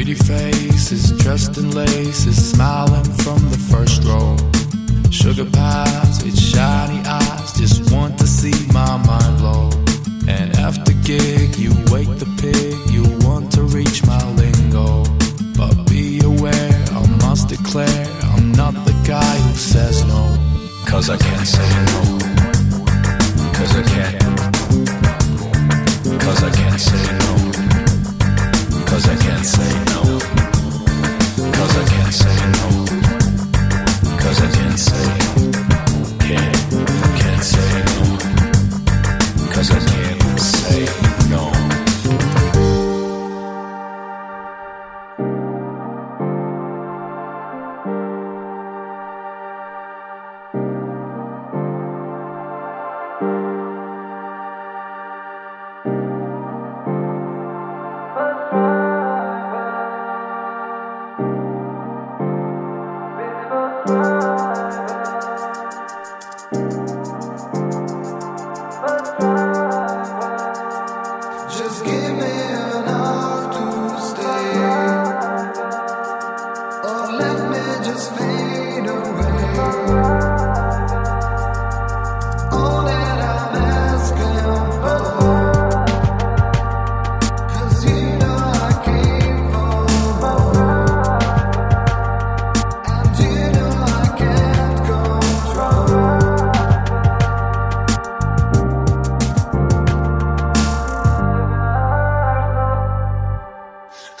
Pretty faces dressed in laces, smiling from the first row. Sugar pies with shiny eyes, just want to see my mind blow. And after gig, you wake the pig, you want to reach my lingo. But be aware, I must declare, I'm not the guy who says no. Cause I can't say no. Cause I can't. Cause I can't say no. Cause I can't say no. Cause I can't say no. Cause I can't say. Can't.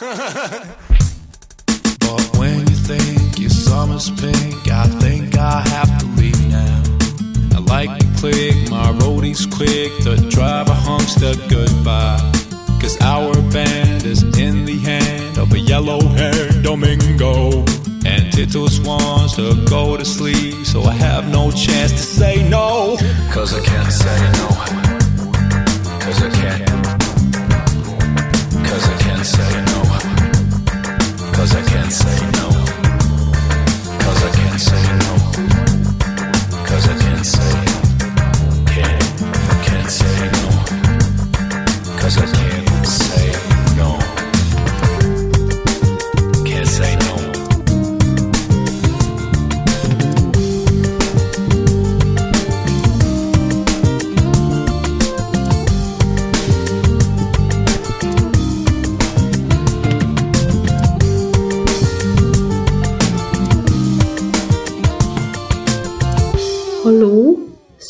But when you think your summer's pink, I think I have to leave now. I like to click, my roadie's quick, the driver honks the goodbye. Cause our band is in the hand of a yellow haired Domingo. And Titus wants to go to sleep, so I have no chance to say no. Cause I can't say no. Cause I can't. Cause I can't say. Cause I can't say no. Cause I can't say no. Cause I can't say can't say no.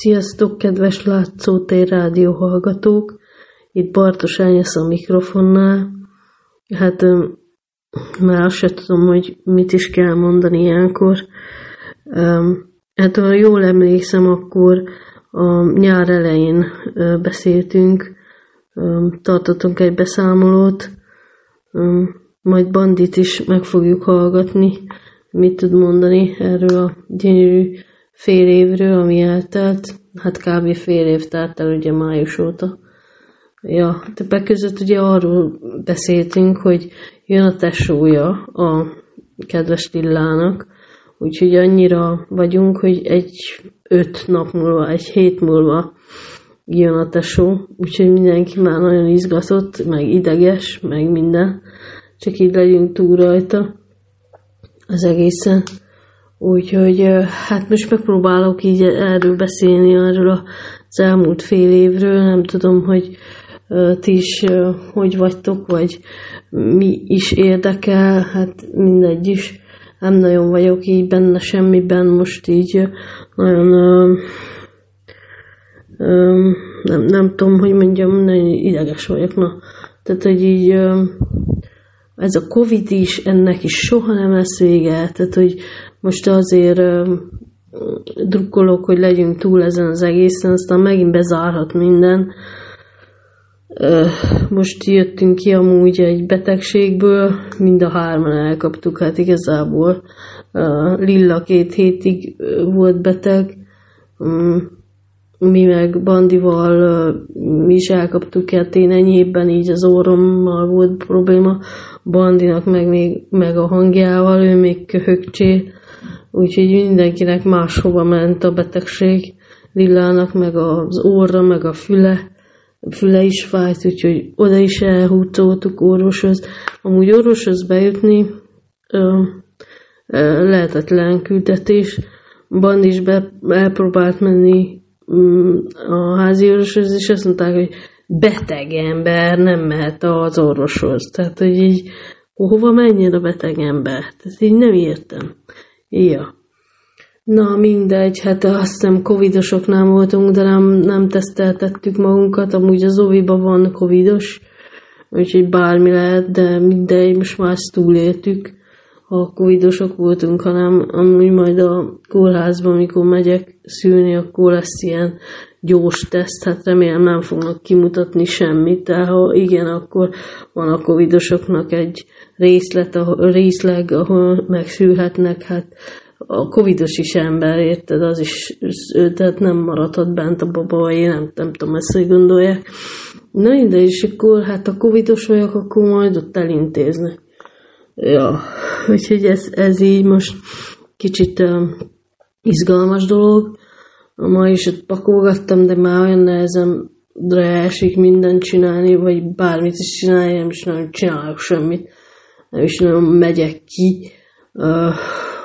Sziasztok, kedves látszótér rádió hallgatók! Itt Bartos Ányesz a mikrofonnál. Hát már azt se tudom, hogy mit is kell mondani ilyenkor. Hát ha jól emlékszem, akkor a nyár elején beszéltünk, tartottunk egy beszámolót, majd Bandit is meg fogjuk hallgatni, mit tud mondani erről a gyönyörű fél évről, ami eltelt. Hát kb. fél év telt el ugye május óta. Ja, többek között ugye arról beszéltünk, hogy jön a tesója a kedves Lillának, úgyhogy annyira vagyunk, hogy egy öt nap múlva, egy hét múlva jön a tesó, úgyhogy mindenki már nagyon izgatott, meg ideges, meg minden, csak így legyünk túl rajta az egészen. Úgyhogy hát most megpróbálok így erről beszélni, erről az elmúlt fél évről, nem tudom, hogy ti is hogy vagytok, vagy mi is érdekel, hát mindegy is. Nem nagyon vagyok így benne semmiben, most így nagyon nem, nem tudom, hogy mondjam, nagyon ideges vagyok, na. Tehát, hogy így ez a Covid is, ennek is soha nem lesz vége, tehát, hogy most azért drukkolok, hogy legyünk túl ezen az egészen, aztán megint bezárhat minden. Most jöttünk ki amúgy egy betegségből, mind a hárman elkaptuk, hát igazából Lilla két hétig volt beteg, Mm, mi meg Bandival mi is elkaptuk, hát én enyhébben így az orrommal volt probléma, Bandinak meg, még, meg a hangjával, ő még köhögcsél, úgyhogy mindenkinek máshova ment a betegség, Lillának meg az orra, meg a füle, füle is fájt, úgyhogy oda is elhúzoltuk orvoshoz. Amúgy orvoshoz bejutni ö, ö, lehetetlen küldetés. Band is be, elpróbált menni mm, a házi orvoshoz, és azt mondták, hogy beteg ember nem mehet az orvoshoz. Tehát, hogy így hova menjen a beteg ember? Tehát így nem értem. Ja. Na mindegy, hát azt hiszem covidosoknál voltunk, de nem, nem teszteltettük magunkat, amúgy az oviba van covidos, úgyhogy bármi lehet, de mindegy, most már ezt túléltük, ha covidosok voltunk, hanem amúgy majd a kórházban, amikor megyek szülni, akkor lesz ilyen gyors teszt, hát remélem nem fognak kimutatni semmit, de ha igen, akkor van a covidosoknak egy részlet, ahol, részleg, ahol megszülhetnek, hát a covidos is ember, érted, az is, tehát nem maradhat bent a baba, én nem, nem tudom, ezt hogy gondolják. Na de és akkor hát a covidos vagyok, akkor majd ott elintéznek. Ja, úgyhogy ez, ez így most kicsit um, izgalmas dolog. Ma is ott pakolgattam, de már olyan nehezemre esik mindent csinálni, vagy bármit is csinálni, nem is nagyon csinálok semmit. Nem is nagyon megyek ki. Uh,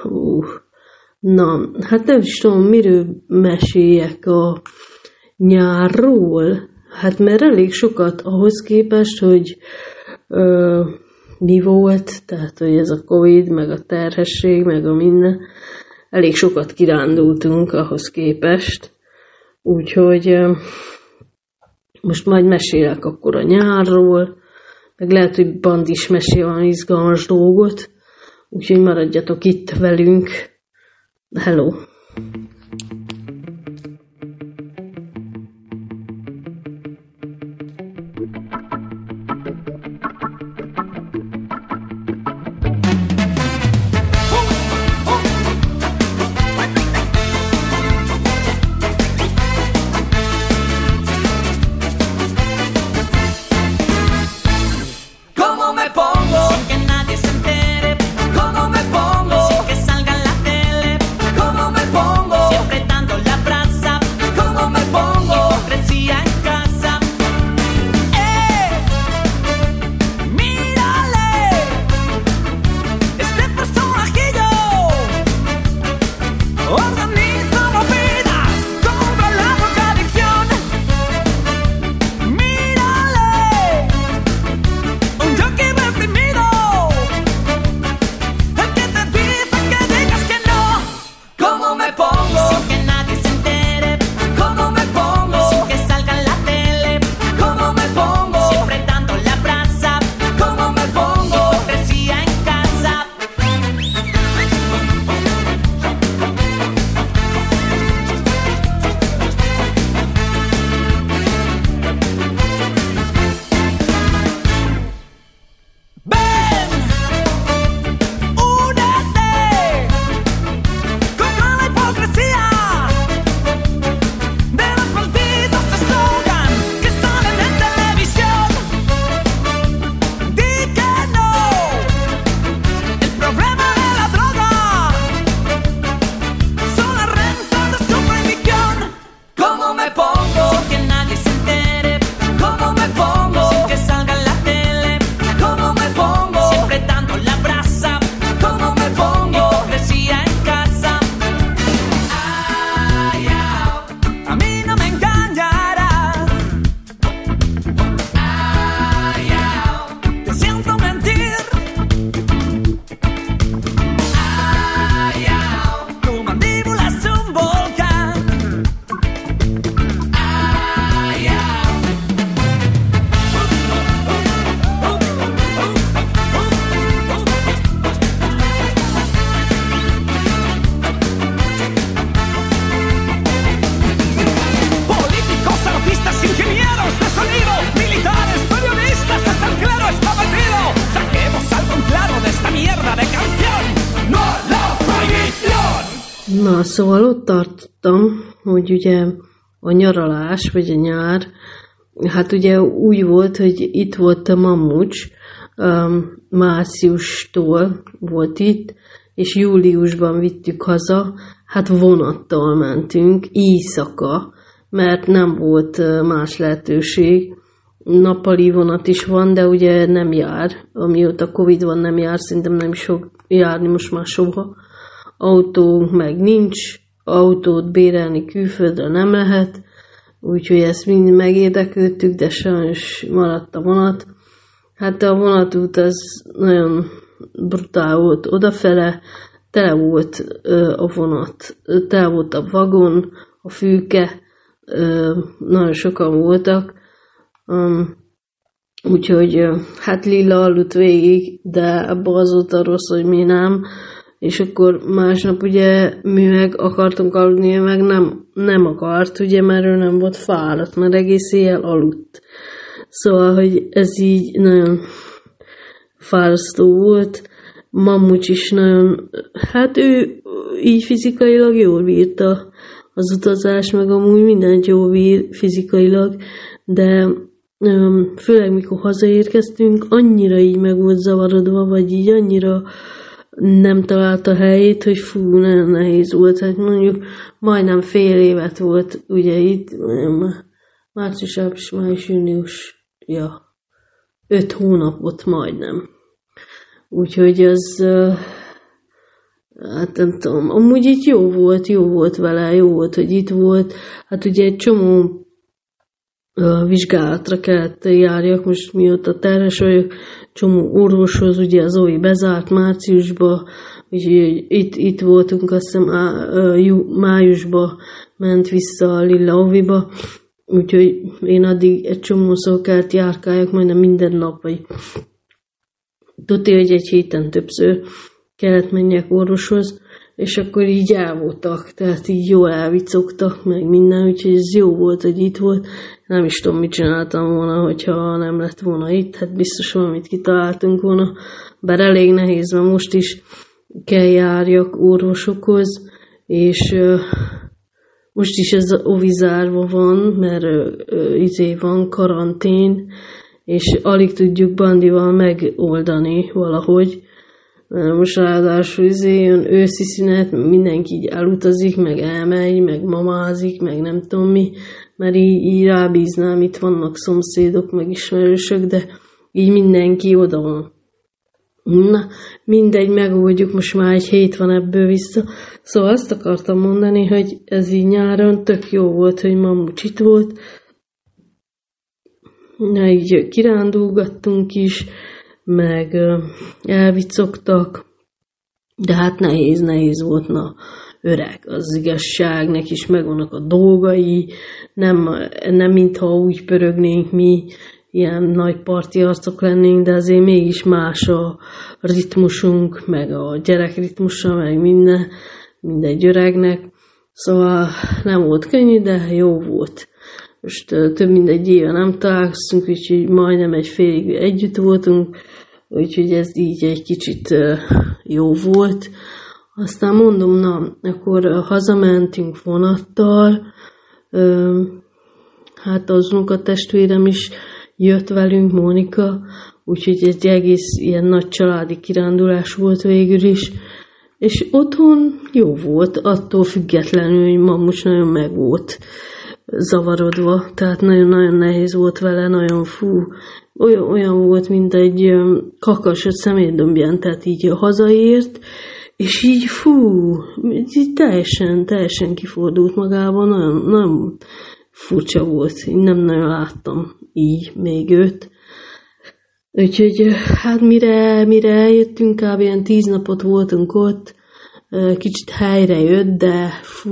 uh. Na, hát nem is tudom, miről meséljek a nyárról. Hát mert elég sokat ahhoz képest, hogy ö, mi volt, tehát hogy ez a Covid, meg a terhesség, meg a minden, elég sokat kirándultunk ahhoz képest. Úgyhogy ö, most majd mesélek akkor a nyárról, meg lehet, hogy Band is mesél valami izgalmas dolgot, úgyhogy maradjatok itt velünk. Hello! Szóval ott tartottam, hogy ugye a nyaralás, vagy a nyár, hát ugye úgy volt, hogy itt volt a mamucs, um, márciustól volt itt, és júliusban vittük haza, hát vonattal mentünk, éjszaka, mert nem volt ö, más lehetőség. Nappali vonat is van, de ugye nem jár. Amióta Covid van, nem jár, szerintem nem is fog járni most már soha. Autó meg nincs, autót bérelni külföldre nem lehet, úgyhogy ezt mind megérdeklődtük, de sajnos maradt a vonat. Hát a vonatút az nagyon brutál volt odafele, tele volt ö, a vonat, tele volt a vagon, a fülke, ö, nagyon sokan voltak, um, úgyhogy ö, hát Lilla aludt végig, de abban az volt a rossz, hogy mi nem, és akkor másnap ugye mi meg akartunk aludni, ő meg nem, nem akart, ugye, mert ő nem volt fáradt, mert egész éjjel aludt. Szóval, hogy ez így nagyon fárasztó volt. Mamucs is nagyon, hát ő így fizikailag jól bírta az utazás, meg amúgy mindent jól bír fizikailag, de főleg mikor hazaérkeztünk, annyira így meg volt zavarodva, vagy így annyira nem találta helyét, hogy fú, nagyon nehéz volt. Hát mondjuk majdnem fél évet volt ugye itt, március, április, május, június, ja, öt hónapot majdnem. Úgyhogy az, hát nem tudom, amúgy itt jó volt, jó volt vele, jó volt, hogy itt volt. Hát ugye egy csomó vizsgálatra kellett járjak, most mióta terhes vagyok, csomó orvoshoz, ugye az OI bezárt márciusba, úgyhogy itt, itt voltunk, azt hiszem jú, májusba ment vissza a Lilla Oviba, úgyhogy én addig egy csomószor kellett járkáljak, majdnem minden nap, vagy tudja, hogy egy héten többször kellett menjek orvoshoz, és akkor így el voltak, tehát így jól elvicogtak, meg minden, úgyhogy ez jó volt, hogy itt volt. Nem is tudom, mit csináltam volna, hogyha nem lett volna itt, hát biztos valamit kitaláltunk volna, bár elég nehéz, mert most is kell járjak orvosokhoz, és most is ez ovizárva van, mert izé van karantén, és alig tudjuk Bandival megoldani valahogy. Most ráadásul izé jön őszi szünet, mindenki így elutazik, meg elmegy, meg mamázik, meg nem tudom mi, mert így, így rábíznám, itt vannak szomszédok, meg ismerősök, de így mindenki oda van. Na, mindegy, megoldjuk, most már egy hét van ebből vissza. Szóval azt akartam mondani, hogy ez így nyáron tök jó volt, hogy mamucs itt volt, Na, így kirándulgattunk is, meg elvicogtak, de hát nehéz, nehéz volt, na, öreg, az igazságnak is megvannak a dolgai, nem, nem mintha úgy pörögnénk mi, ilyen nagy parti arcok lennénk, de azért mégis más a ritmusunk, meg a gyerek ritmusa, meg minden, mindegy öregnek. Szóval nem volt könnyű, de jó volt. Most több mint egy éve nem találkoztunk, úgyhogy majdnem egy félig együtt voltunk, úgyhogy ez így egy kicsit jó volt. Aztán mondom, na, akkor hazamentünk vonattal, hát az unokatestvérem is jött velünk, Mónika, úgyhogy ez egy egész ilyen nagy családi kirándulás volt végül is. És otthon jó volt, attól függetlenül, hogy mamus nagyon meg volt zavarodva, tehát nagyon-nagyon nehéz volt vele, nagyon fú, olyan, olyan volt, mint egy kakas a szemétdömbjen, tehát így hazaért, és így fú, így teljesen, teljesen kifordult magában, nagyon, nagyon furcsa volt, én nem nagyon láttam így még őt. Úgyhogy hát mire, mire eljöttünk, kb. ilyen tíz napot voltunk ott, kicsit helyre jött, de fú,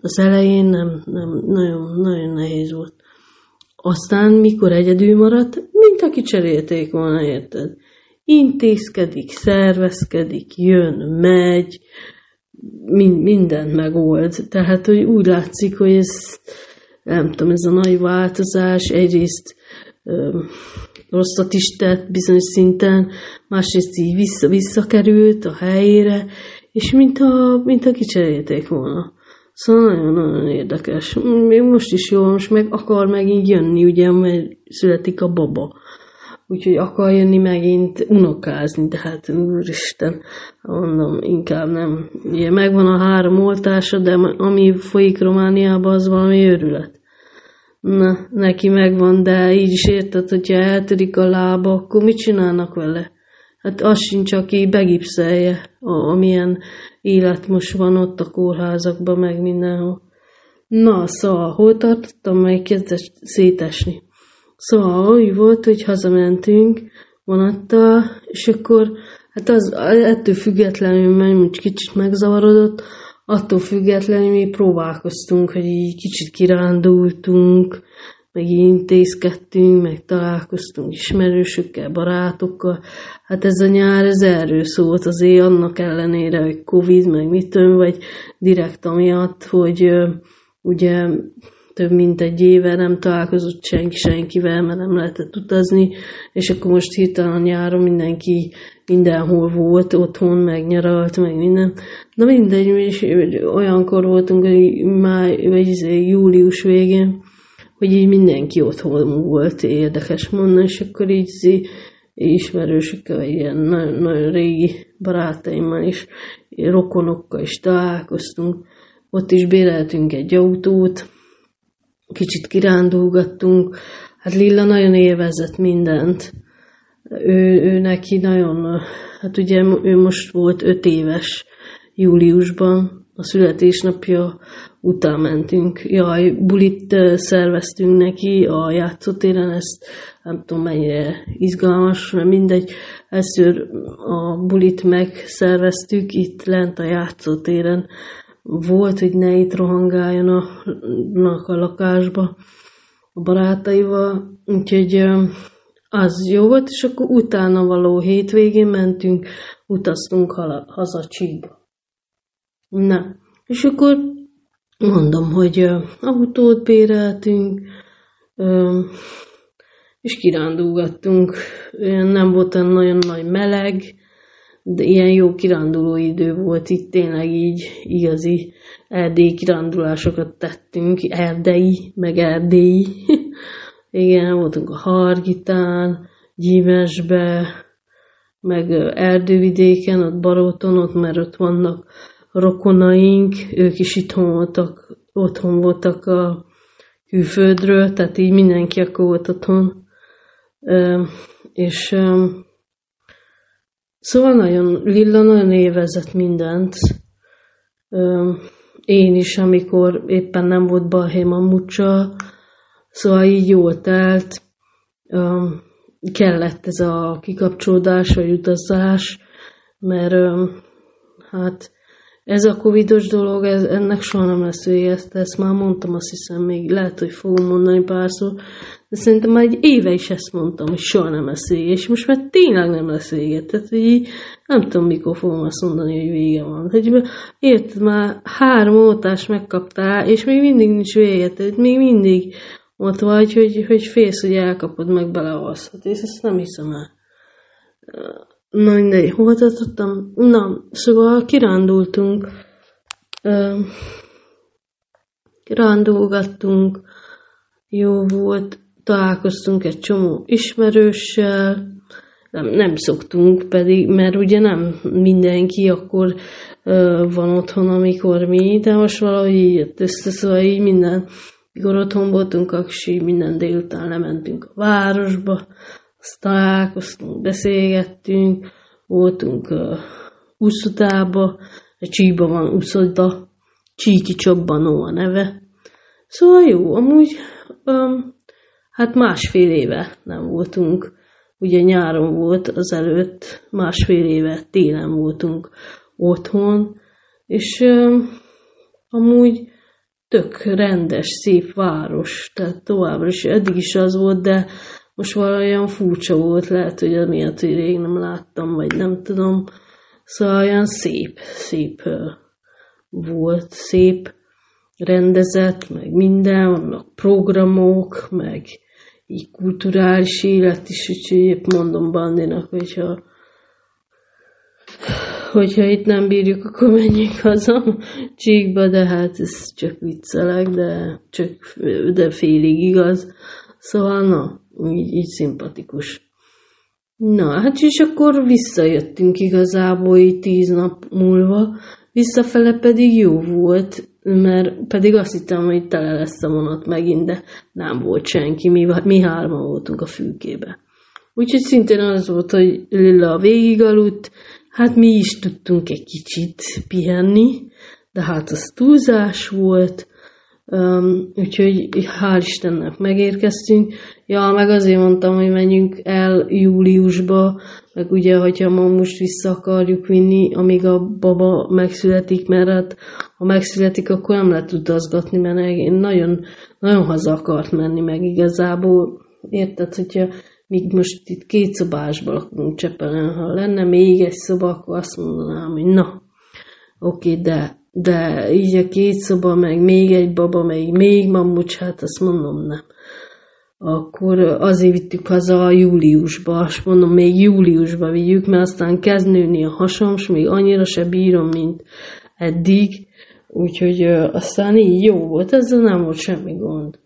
az elején nem, nem, nagyon, nagyon nehéz volt. Aztán, mikor egyedül maradt, mint aki cserélték volna, érted? Intézkedik, szervezkedik, jön, megy, min- mindent megold. Tehát, hogy úgy látszik, hogy ez, nem tudom, ez a nagy változás egyrészt ö, rosszat is tett bizonyos szinten, másrészt így vissza, visszakerült a helyére, és mint a, mint a kicserélték volna. Szóval nagyon-nagyon érdekes. Még most is jó, most meg akar megint jönni, ugye, mert születik a baba. úgyhogy akar jönni megint unokázni, de hát úristen, mondom, inkább nem. Ugye megvan a három oltása, de ami folyik Romániában, az valami őrület. Na, neki megvan, de így is érted, hogyha eltörik a lába, akkor mit csinálnak vele? Hát az sincs, aki begipszelje, amilyen élet most van ott a kórházakban, meg mindenhol. Na, szóval, hol tartottam, meg kezdett szétesni. Szóval úgy volt, hogy hazamentünk vonattal, és akkor hát az ettől függetlenül, mert most kicsit megzavarodott, attól függetlenül mi próbálkoztunk, hogy így kicsit kirándultunk, meg intézkedtünk, meg találkoztunk ismerősökkel, barátokkal. Hát ez a nyár, ez erről szólt azért annak ellenére, hogy Covid, meg mitől, vagy direkt amiatt, hogy ugye több mint egy éve nem találkozott senki senkivel, mert nem lehetett utazni, és akkor most hirtelen nyáron mindenki mindenhol volt, otthon megnyaralt, meg minden. Na mindegy, mi is olyankor voltunk, hogy máj, vagy izé, július végén, hogy így mindenki otthon volt, érdekes mondani, és akkor így izé, ismerősökkel, ilyen nagyon, nagyon régi barátaimmal is, rokonokkal is találkoztunk. Ott is béreltünk egy autót, kicsit kirándulgattunk. Hát Lilla nagyon élvezett mindent. Ő, ő neki nagyon, hát ugye ő most volt öt éves júliusban, a születésnapja után mentünk. Jaj, bulit szerveztünk neki a játszótéren, ezt nem tudom mennyire izgalmas, mert mindegy, először a bulit megszerveztük itt lent a játszótéren, volt, hogy ne itt rohangáljanak a lakásba a barátaival, úgyhogy az jó volt, és akkor utána való hétvégén mentünk, utaztunk haza Csíkba. Na, és akkor mondom, hogy autót béreltünk, és kirándulgattunk. Nem volt olyan nagyon nagy meleg, de ilyen jó kiránduló idő volt itt, tényleg így igazi erdélyi kirándulásokat tettünk, erdei, meg erdélyi. Igen, voltunk a Hargitán, Gyímesbe, meg erdővidéken, ott Baróton, ott, mert ott vannak rokonaink, ők is itthon voltak, otthon voltak a külföldről, tehát így mindenki akkor volt otthon. És Szóval nagyon, Lilla nagyon évezett mindent. Én is, amikor éppen nem volt balhém a mucsa, szóval így jól telt. Kellett ez a kikapcsolódás, vagy utazás, mert hát ez a covidos dolog, ez, ennek soha nem lesz vége, ezt, ezt már mondtam, azt hiszem még lehet, hogy fogom mondani párszor, de szerintem már egy éve is ezt mondtam, hogy soha nem lesz vége, és most már tényleg nem lesz vége. Tehát, hogy így nem tudom, mikor fogom azt mondani, hogy vége van. Hogy érted, már három oltást megkaptál, és még mindig nincs vége, tehát még mindig ott vagy, hogy, hogy félsz, hogy elkapod, meg belealszhat, és ezt nem hiszem el. Na mindegy, hol tartottam? Na, szóval kirándultunk, kirándulgattunk, jó volt, találkoztunk egy csomó ismerőssel, nem, nem szoktunk pedig, mert ugye nem mindenki akkor ö, van otthon, amikor mi, de most valahogy így jött össze, szóval így minden, mikor otthon voltunk, akkor minden délután lementünk a városba, azt találkoztunk, beszélgettünk, voltunk uh, úszodába, a Csíba van úszoda, Csíki Csobbanó a neve. Szóval jó, amúgy um, Hát másfél éve nem voltunk. Ugye nyáron volt az előtt, másfél éve télen voltunk otthon, és uh, amúgy tök rendes, szép város, tehát továbbra is, eddig is az volt, de most valahogyan furcsa volt, lehet, hogy amiatt, hogy rég nem láttam, vagy nem tudom. Szóval olyan szép, szép volt, szép, rendezett, meg minden, vannak programok, meg így kulturális élet is, úgyhogy épp mondom Bandinak, hogyha hogyha itt nem bírjuk, akkor menjünk haza csíkba, de hát ez csak viccelek, de csak de félig igaz. Szóval na, így, így szimpatikus. Na, hát és akkor visszajöttünk igazából így tíz nap múlva, visszafele pedig jó volt, mert pedig azt hittem, hogy tele lesz a vonat megint, de nem volt senki, mi, mi hárman voltunk a fülkébe. Úgyhogy szintén az volt, hogy Lilla végig aludt, hát mi is tudtunk egy kicsit pihenni, de hát az túlzás volt, Um, úgyhogy hál' Istennek megérkeztünk. Ja, meg azért mondtam, hogy menjünk el júliusba, meg ugye, hogyha ma most vissza akarjuk vinni, amíg a baba megszületik, mert hát ha megszületik, akkor nem lehet utazgatni, mert én nagyon, nagyon haza akart menni, meg igazából, érted, hogyha míg most itt két szobásban lakunk Csepelen, ha lenne még egy szoba, akkor azt mondanám, hogy na, oké, okay, de de így a két szoba, meg még egy baba, meg még mamucs, hát azt mondom nem. Akkor azért vittük haza a júliusba, azt mondom, még júliusba vigyük, mert aztán kezd nőni a hasam, és még annyira se bírom, mint eddig, úgyhogy aztán így jó volt, ezzel nem volt semmi gond.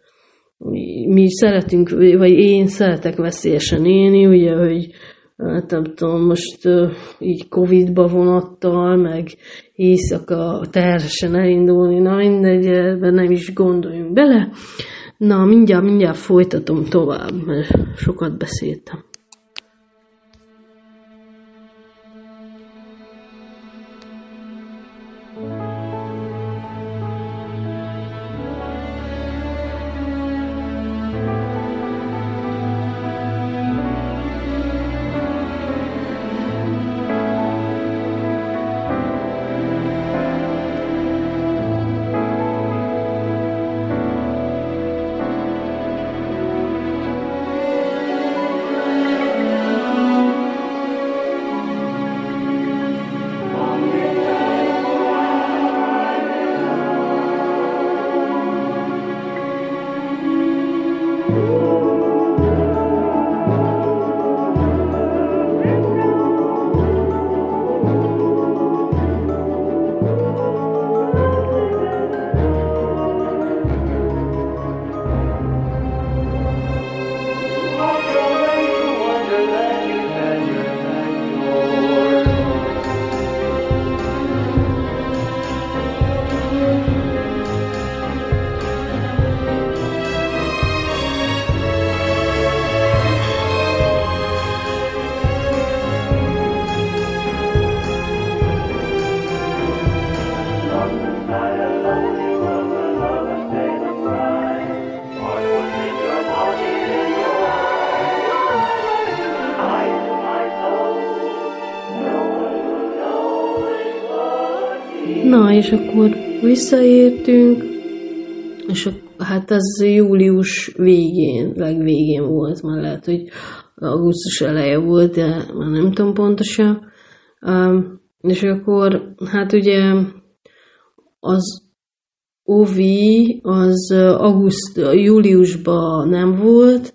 Mi, mi szeretünk, vagy én szeretek veszélyesen élni, ugye, hogy hát nem tudom, most így Covid-ba vonattal, meg éjszaka terhesen elindulni, na mindegy, ebben nem is gondoljunk bele. Na, mindjárt, mindjárt folytatom tovább, mert sokat beszéltem. És akkor visszaértünk, és hát ez július végén, legvégén volt, már lehet, hogy augusztus eleje volt, de már nem tudom pontosan. És akkor, hát ugye az Ovi az auguszt, júliusban nem volt,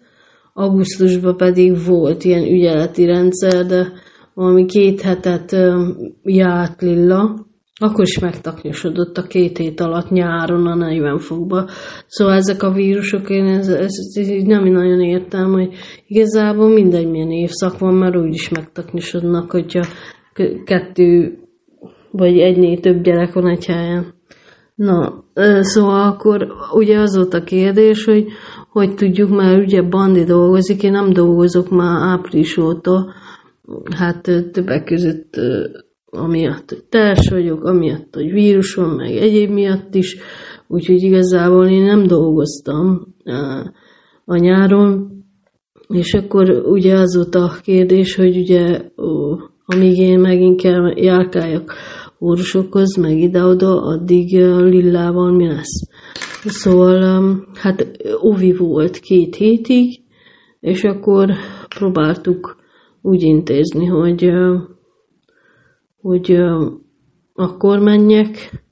augusztusban pedig volt ilyen ügyeleti rendszer, de valami két hetet járt Lilla, akkor is megtaknyosodott a két hét alatt nyáron a 40 fokba. Szóval ezek a vírusok, én ez, ez, ez nem nagyon értem, hogy igazából mindegy milyen évszak van, mert úgyis megtaknyosodnak, hogyha kettő vagy egynél több gyerek van egy helyen. Na, szóval akkor ugye az volt a kérdés, hogy hogy tudjuk, mert ugye Bandi dolgozik, én nem dolgozok már április óta, hát többek között amiatt, hogy társ vagyok, amiatt, hogy vírus van, meg egyéb miatt is, úgyhogy igazából én nem dolgoztam a nyáron, és akkor ugye az volt a kérdés, hogy ugye ó, amíg én megint kell járkáljak orvosokhoz, meg ide-oda, addig Lillával mi lesz. Szóval, hát Ovi volt két hétig, és akkor próbáltuk úgy intézni, hogy hogy akkor menjek,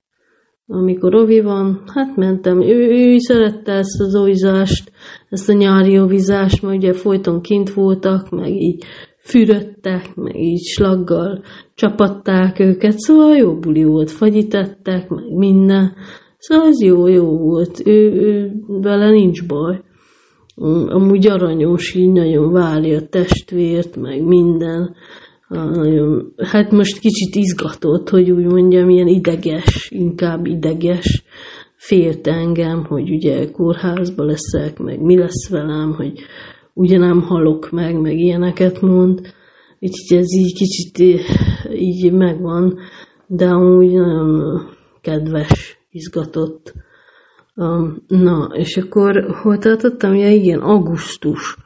amikor Ovi van, hát mentem. Ő, ő szerette ezt az ovizást, ezt a nyári ovizást, mert ugye folyton kint voltak, meg így fürödtek, meg így slaggal csapatták őket, szóval jó buli volt, fagyítettek, meg minden. Szóval ez jó, jó volt, ő, ő vele nincs baj. amúgy aranyos, így nagyon várja a testvért, meg minden. Hát most kicsit izgatott, hogy úgy mondjam, ilyen ideges, inkább ideges, félt engem, hogy ugye kórházba leszek, meg mi lesz velem, hogy ugye nem halok meg, meg ilyeneket mond. Úgyhogy ez így kicsit így megvan, de amúgy nagyon kedves, izgatott. Na, és akkor hol tartottam? Ja, igen, augusztus.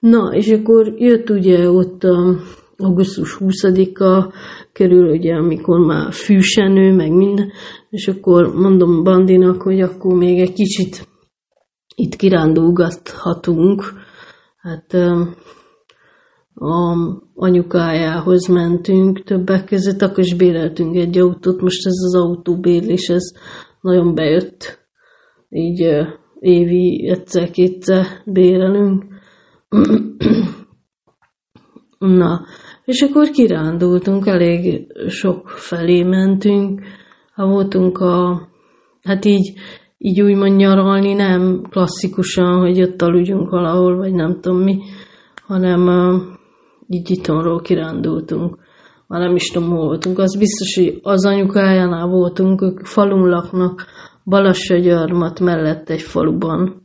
Na, és akkor jött ugye ott a augusztus 20-a körül, ugye, amikor már fűsenő, meg minden, és akkor mondom Bandinak, hogy akkor még egy kicsit itt kirándulgathatunk. Hát a anyukájához mentünk többek között, akkor is béreltünk egy autót, most ez az autóbérlés, ez nagyon bejött, így évi egyszer-kétszer bérelünk. Na, és akkor kirándultunk, elég sok felé mentünk, ha voltunk a, hát így, így úgymond nyaralni, nem klasszikusan, hogy ott aludjunk valahol, vagy nem tudom mi, hanem uh, így itthonról kirándultunk. Már nem is tudom, hol voltunk. Az biztos, hogy az anyukájánál voltunk, ők falun laknak, Balassagyarmat mellett egy faluban.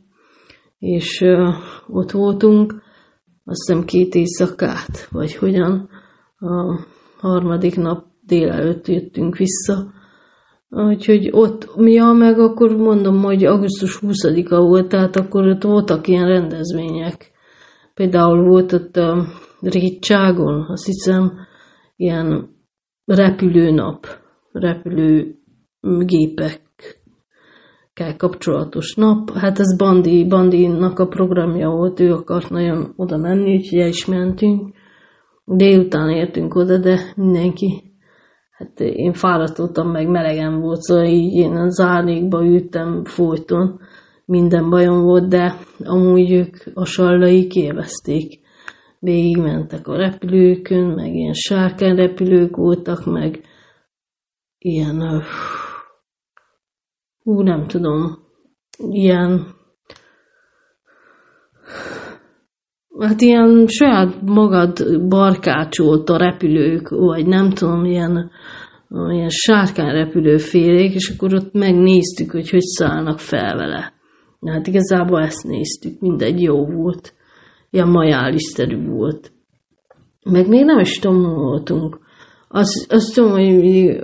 És uh, ott voltunk, azt hiszem két éjszakát, vagy hogyan. A harmadik nap délelőtt jöttünk vissza. Úgyhogy ott, ja, meg akkor mondom, hogy augusztus 20-a volt, tehát akkor ott voltak ilyen rendezvények. Például volt ott a Rétságon, azt hiszem, ilyen repülőnap, repülőgépekkel kapcsolatos nap. Hát ez Bandi, Bandinak a programja volt, ő akart nagyon oda menni, úgyhogy el is mentünk. Délután értünk oda, de mindenki hát én fáradt voltam, meg melegen volt, szóval így én a zárnékba ültem folyton, minden bajom volt, de amúgy ők a sallai kielvezték. mentek a repülőkön, meg ilyen repülők voltak, meg ilyen, hú, nem tudom, ilyen, hát ilyen saját magad barkácsolt a repülők, vagy nem tudom, ilyen, ilyen sárkányrepülőfélék, és akkor ott megnéztük, hogy hogy szállnak fel vele. Hát igazából ezt néztük, mindegy jó volt. Ilyen majáliszerű volt. Meg még nem is tudom, voltunk. Azt, azt tudom, hogy,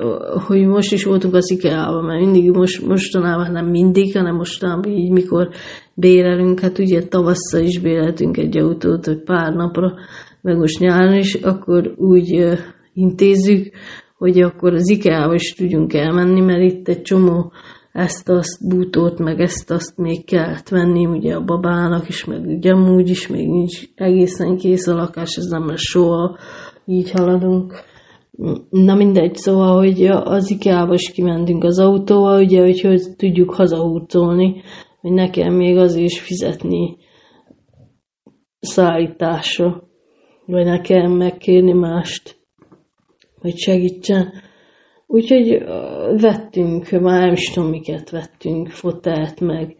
hogy most is voltunk az ikea mert mindig most, mostanában nem mindig, hanem mostanában így mikor bérelünk, hát ugye tavasszal is béreltünk egy autót, hogy pár napra, meg most nyáron is, akkor úgy intézzük, hogy akkor az ikea is tudjunk elmenni, mert itt egy csomó ezt-azt bútót, meg ezt-azt még kellett venni, ugye a babának is, meg ugye amúgy is még nincs egészen kész a lakás, ez nem lesz soha, így haladunk. Na mindegy, szóval, hogy az IKEA-ba is kimentünk az autóval, ugye, hogy, hogy tudjuk hazahurcolni, hogy nekem még az is fizetni szállításra, vagy nekem megkérni mást, hogy segítsen. Úgyhogy vettünk, már nem is tudom miket vettünk, fotelt, meg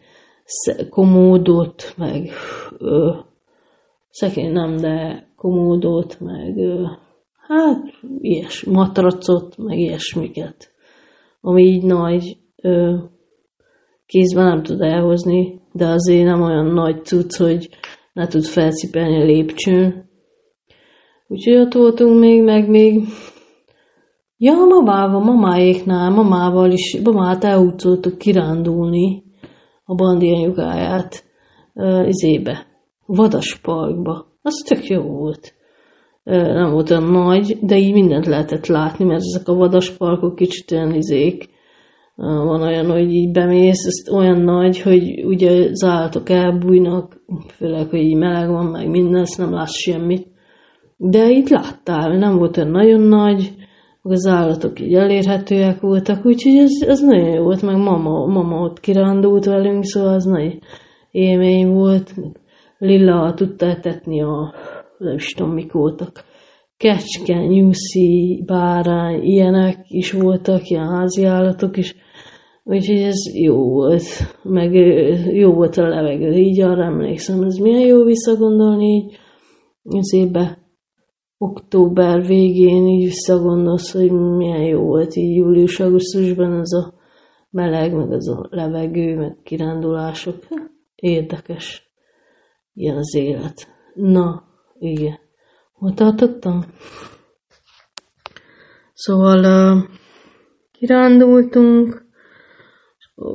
komódot, meg ö, szekély nem, de komódot, meg ö, hát ilyes matracot, meg ilyesmiket, ami így nagy ö, kézben nem tud elhozni, de azért nem olyan nagy cucc, hogy ne tud felcipelni a lépcsőn. Úgyhogy ott voltunk még, meg még Ja, mamával, mamáéknál, mamával is, mamát elhúzoltuk kirándulni a bandi anyukáját uh, izébe, Vadasparkba. Az tök jó volt. Nem volt olyan nagy, de így mindent lehetett látni, mert ezek a vadasparkok kicsit olyan izék. Van olyan, hogy így bemész, ez olyan nagy, hogy ugye az állatok elbújnak, főleg, hogy így meleg van, meg minden, ezt nem látsz semmit. De itt láttál, nem volt olyan nagyon nagy, az állatok így elérhetőek voltak, úgyhogy ez, ez nagyon jó volt, meg mama, mama ott kirándult velünk, szóval az nagy élmény volt. Lilla tudta etetni a, nem is tudom mik voltak, kecske, nyuszi, bárány, ilyenek is voltak, ilyen házi állatok is. Úgyhogy ez jó volt, meg jó volt a levegő, így arra emlékszem, ez milyen jó visszagondolni így az évbe, október végén így visszagondolsz, hogy milyen jó volt így július-augusztusban ez a meleg, meg az a levegő, meg kirándulások. Érdekes. Ilyen az élet. Na, igen. Hol tartottam? Szóval uh, kirándultunk,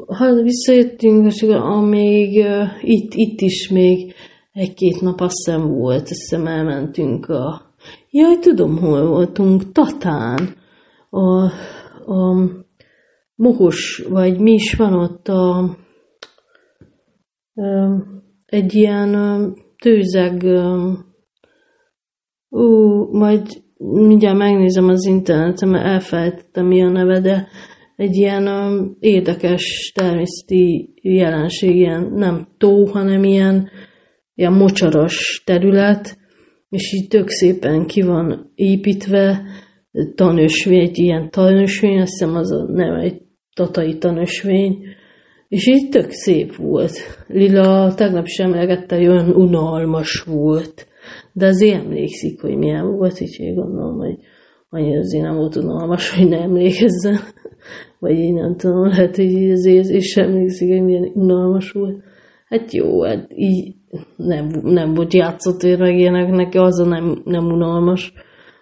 ha visszajöttünk, és amíg uh, itt, itt is még egy-két nap azt hiszem volt, azt hiszem elmentünk a... Jaj, tudom, hol voltunk, Tatán. A, a Mohos, vagy mi is van ott a, a egy ilyen ö, tőzeg, ö, ú, majd mindjárt megnézem az interneten, mert elfelejtettem mi a neve, de egy ilyen ö, érdekes természeti jelenség, ilyen nem tó, hanem ilyen, ilyen mocsaras terület, és így tök szépen ki van építve, tanösvény, egy ilyen tanösvény, azt hiszem az a neve egy tatai tanösvény, és így tök szép volt. Lila tegnap sem emlegette, hogy olyan unalmas volt. De azért emlékszik, hogy milyen volt, úgyhogy gondolom, hogy annyira azért nem volt unalmas, hogy ne emlékezzen. Vagy én nem tudom, lehet, hogy így azért és sem emlékszik, hogy milyen unalmas volt. Hát jó, hát így nem, nem volt játszott meg ilyenek, az a nem, nem unalmas,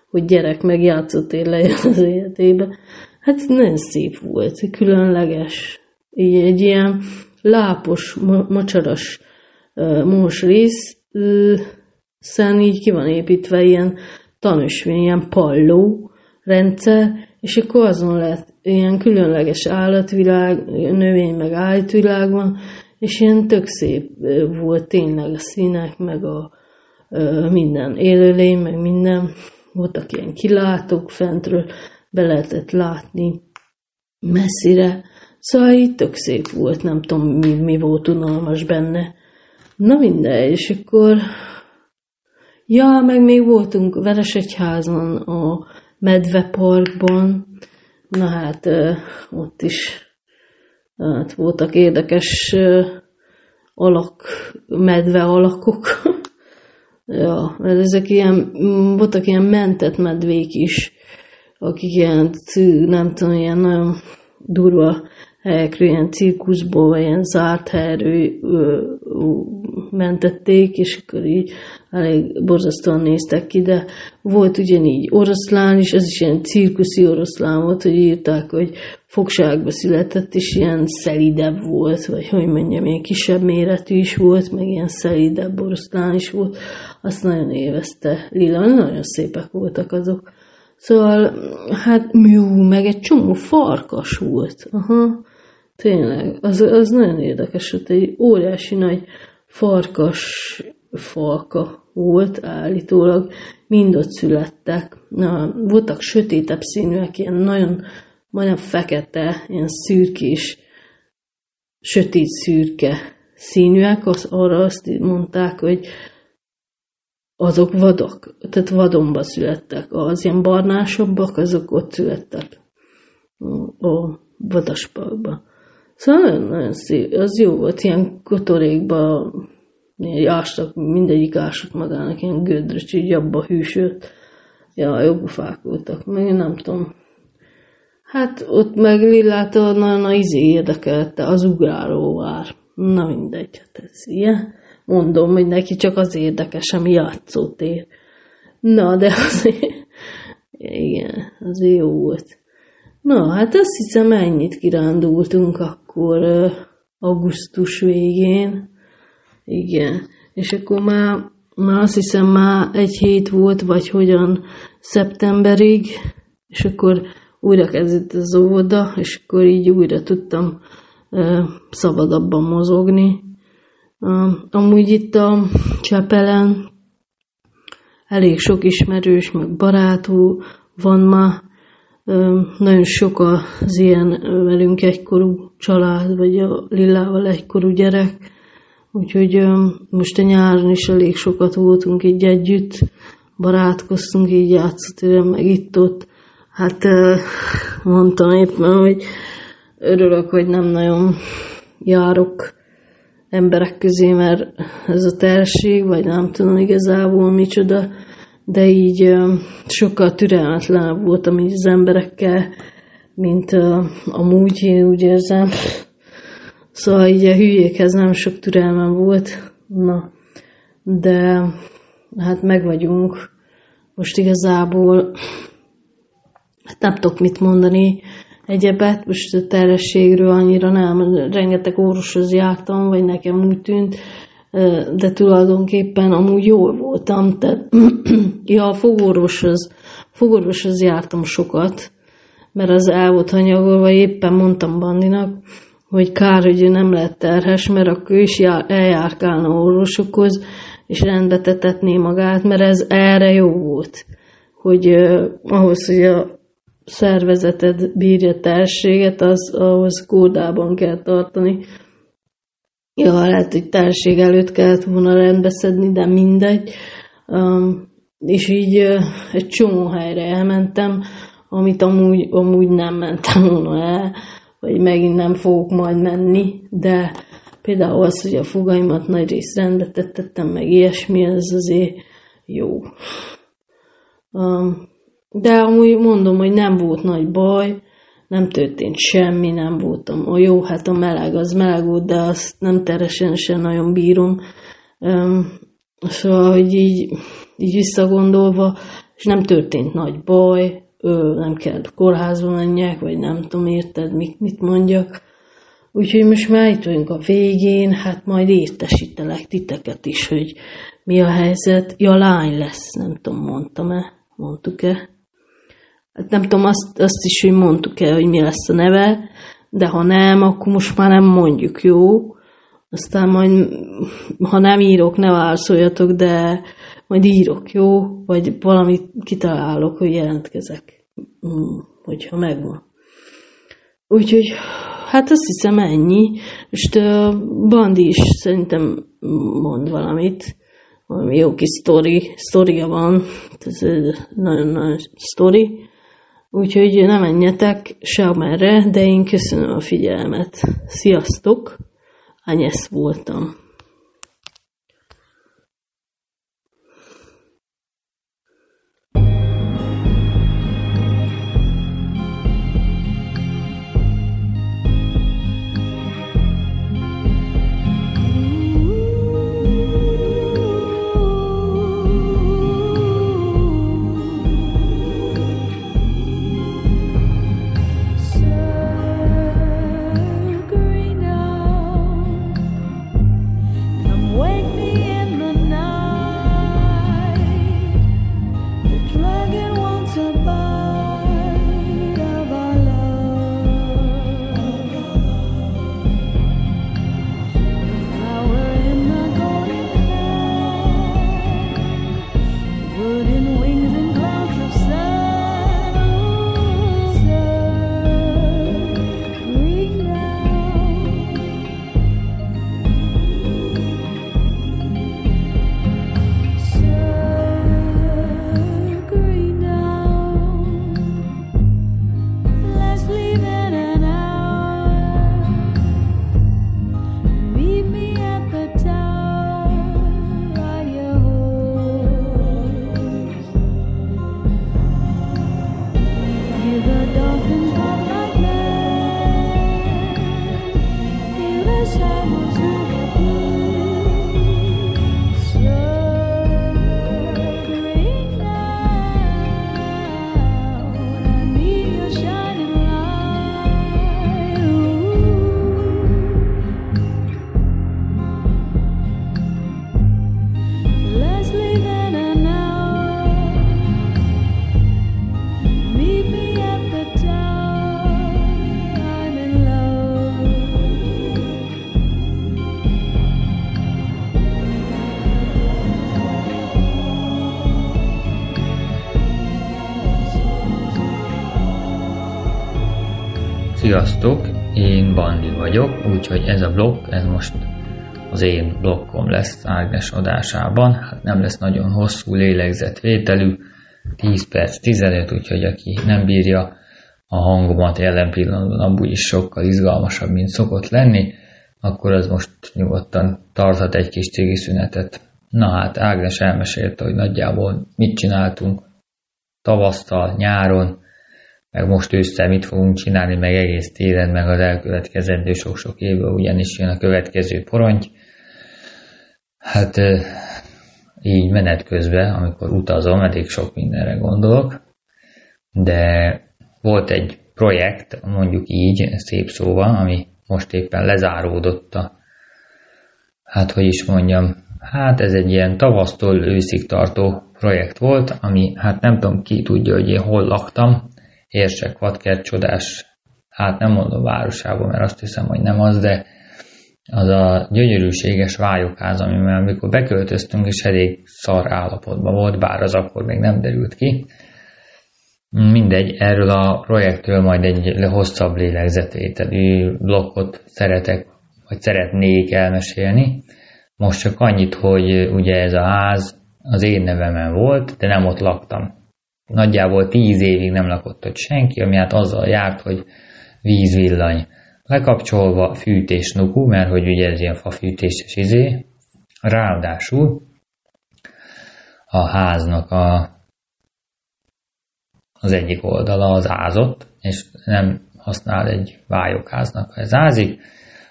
hogy gyerek meg játszott legyen az életébe. Hát nagyon szép volt, különleges. Így egy ilyen lápos, mo- mocsaras uh, mós rész, uh, szán így ki van építve ilyen tanösvény, ilyen palló rendszer, és akkor azon lett ilyen különleges állatvilág, növény meg állatvilág van, és ilyen tök szép volt tényleg a színek, meg a ö, minden élőlény, meg minden. Voltak ilyen kilátók fentről, be lehetett látni messzire. Szóval így tök szép volt, nem tudom, mi, mi volt unalmas benne. Na mindegy, és akkor... Ja, meg még voltunk Veresegyházon, a Medveparkban. Na hát, ott is hát voltak érdekes alak, medve alakok. ja, mert ezek ilyen, voltak ilyen mentett medvék is, akik ilyen, nem tudom, ilyen nagyon durva helyekről, ilyen cirkuszból, vagy ilyen zárt helyről mentették, és akkor így elég borzasztóan néztek ki, de volt ugyanígy oroszlán is, ez is ilyen cirkuszi oroszlán volt, hogy írták, hogy fogságba született, és ilyen szelidebb volt, vagy hogy mondjam, ilyen kisebb méretű is volt, meg ilyen szelidebb oroszlán is volt, azt nagyon évezte Lila, nagyon szépek voltak azok. Szóval, hát jó, meg egy csomó farkas volt. Aha, tényleg, az, az nagyon érdekes, hogy egy óriási nagy farkas falka volt állítólag, mind ott születtek. Na, voltak sötétebb színűek, ilyen nagyon, majdnem fekete, ilyen szürkés, sötét szürke színűek, az, arra azt mondták, hogy azok vadak, tehát vadonba születtek. Az ilyen barnásabbak, azok ott születtek a vadasparkban. Szóval nagyon, nagyon szép, az jó volt, ilyen kotorékba ilyen ástak, mindegyik ásott magának ilyen gödrös, így abba hűsölt. Ja, jó fák voltak, meg nem tudom. Hát ott meg nagyon a izé érdekelte, az ugrálóvár. Na mindegy, hát ez ilyen. Mondom, hogy neki csak az érdekes, ami játszótér. Na, de azért, igen, azért jó volt. Na, hát azt hiszem ennyit kirándultunk akkor ö, augusztus végén. Igen, és akkor már, már azt hiszem már egy hét volt, vagy hogyan szeptemberig, és akkor újra kezdett az óvoda, és akkor így újra tudtam szabadabban mozogni. Amúgy itt a Csepelen elég sok ismerős, meg barátú van ma, nagyon sok az ilyen velünk egykorú család, vagy a Lillával egykorú gyerek, úgyhogy most a nyáron is elég sokat voltunk így együtt, barátkoztunk, így játszottéren, meg itt-ott. Hát mondtam éppen, hogy örülök, hogy nem nagyon járok emberek közé, mert ez a terség, vagy nem tudom igazából micsoda, de így sokkal türelmetlenebb voltam így az emberekkel, mint amúgy én úgy érzem. Szóval így a hülyékhez nem sok türelmem volt, na, de hát meg vagyunk. Most igazából hát nem tudok mit mondani egyebet, most a terhességről annyira nem, rengeteg orvoshoz jártam, vagy nekem úgy tűnt, de tulajdonképpen amúgy jól voltam, tehát ja, a fogorvoshoz, fogorvoshoz jártam sokat, mert az el volt hanyagolva, éppen mondtam Bandinak, hogy kár, hogy ő nem lett terhes, mert akkor is jár, eljárkálna orvosokhoz, és rendbe tetetné magát, mert ez erre jó volt, hogy uh, ahhoz, hogy a szervezeted bírja terséget, az ahhoz kódában kell tartani. Ja, lehet, hogy terség előtt kellett volna rendbeszedni, de mindegy. Um, és így uh, egy csomó helyre elmentem, amit amúgy, amúgy nem mentem volna el, vagy megint nem fogok majd menni, de például az, hogy a fogaimat nagy rész rendbe tettem, meg ilyesmi, ez azért jó. Um, de amúgy mondom, hogy nem volt nagy baj, nem történt semmi, nem voltam. A jó, hát a meleg az meleg volt, de azt nem teresen sem nagyon bírom. Um, szóval, hogy így, így visszagondolva, és nem történt nagy baj, ő, nem kell kórházba menjek, vagy nem tudom, érted, mit, mit mondjak. Úgyhogy most már itt vagyunk a végén, hát majd értesítelek titeket is, hogy mi a helyzet. Ja, lány lesz, nem tudom, mondtam-e, mondtuk-e. Hát nem tudom, azt, azt is, hogy mondtuk-e, hogy mi lesz a neve, de ha nem, akkor most már nem mondjuk, jó? Aztán majd, ha nem írok, ne válaszoljatok, de majd írok, jó? Vagy valamit kitalálok, hogy jelentkezek, hmm, hogyha megvan. Úgyhogy, hát azt hiszem ennyi. Most uh, Bandi is szerintem mond valamit. Valami jó kis sztori, sztoria van. Ez nagyon-nagyon sztori. Úgyhogy nem menjetek se merre, de én köszönöm a figyelmet. Sziasztok! Anyesz voltam. Sziasztok, én Bandi vagyok, úgyhogy ez a blog, ez most az én blokkom lesz Ágnes adásában. Hát nem lesz nagyon hosszú lélegzetvételű, 10 perc, 15, úgyhogy aki nem bírja a hangomat jelen pillanatban abból is sokkal izgalmasabb, mint szokott lenni, akkor az most nyugodtan tarthat egy kis cigi szünetet. Na hát Ágnes elmesélte, hogy nagyjából mit csináltunk tavasztal, nyáron, meg most ősszel mit fogunk csinálni, meg egész télen, meg az elkövetkezendő sok-sok évben, ugyanis jön a következő porony. Hát így menet közben, amikor utazom, elég sok mindenre gondolok, de volt egy projekt, mondjuk így, szép szóval, ami most éppen lezáródott a, hát hogy is mondjam, hát ez egy ilyen tavasztól őszig tartó projekt volt, ami hát nem tudom ki tudja, hogy én hol laktam, Érsek vadkert csodás, hát nem mondom városában, mert azt hiszem, hogy nem az, de az a gyönyörűséges vályokház, amivel amikor beköltöztünk, és elég szar állapotban volt, bár az akkor még nem derült ki. Mindegy, erről a projektről majd egy hosszabb lélegzetvételű blokkot szeretek, vagy szeretnék elmesélni. Most csak annyit, hogy ugye ez a ház az én nevemen volt, de nem ott laktam. Nagyjából tíz évig nem lakott ott senki, ami hát azzal járt, hogy vízvillany lekapcsolva, fűtés nuku, mert hogy ugye ez ilyen fafűtéses izé. Ráadásul a háznak a, az egyik oldala az ázott, és nem használ egy vályokháznak, ha ez ázik.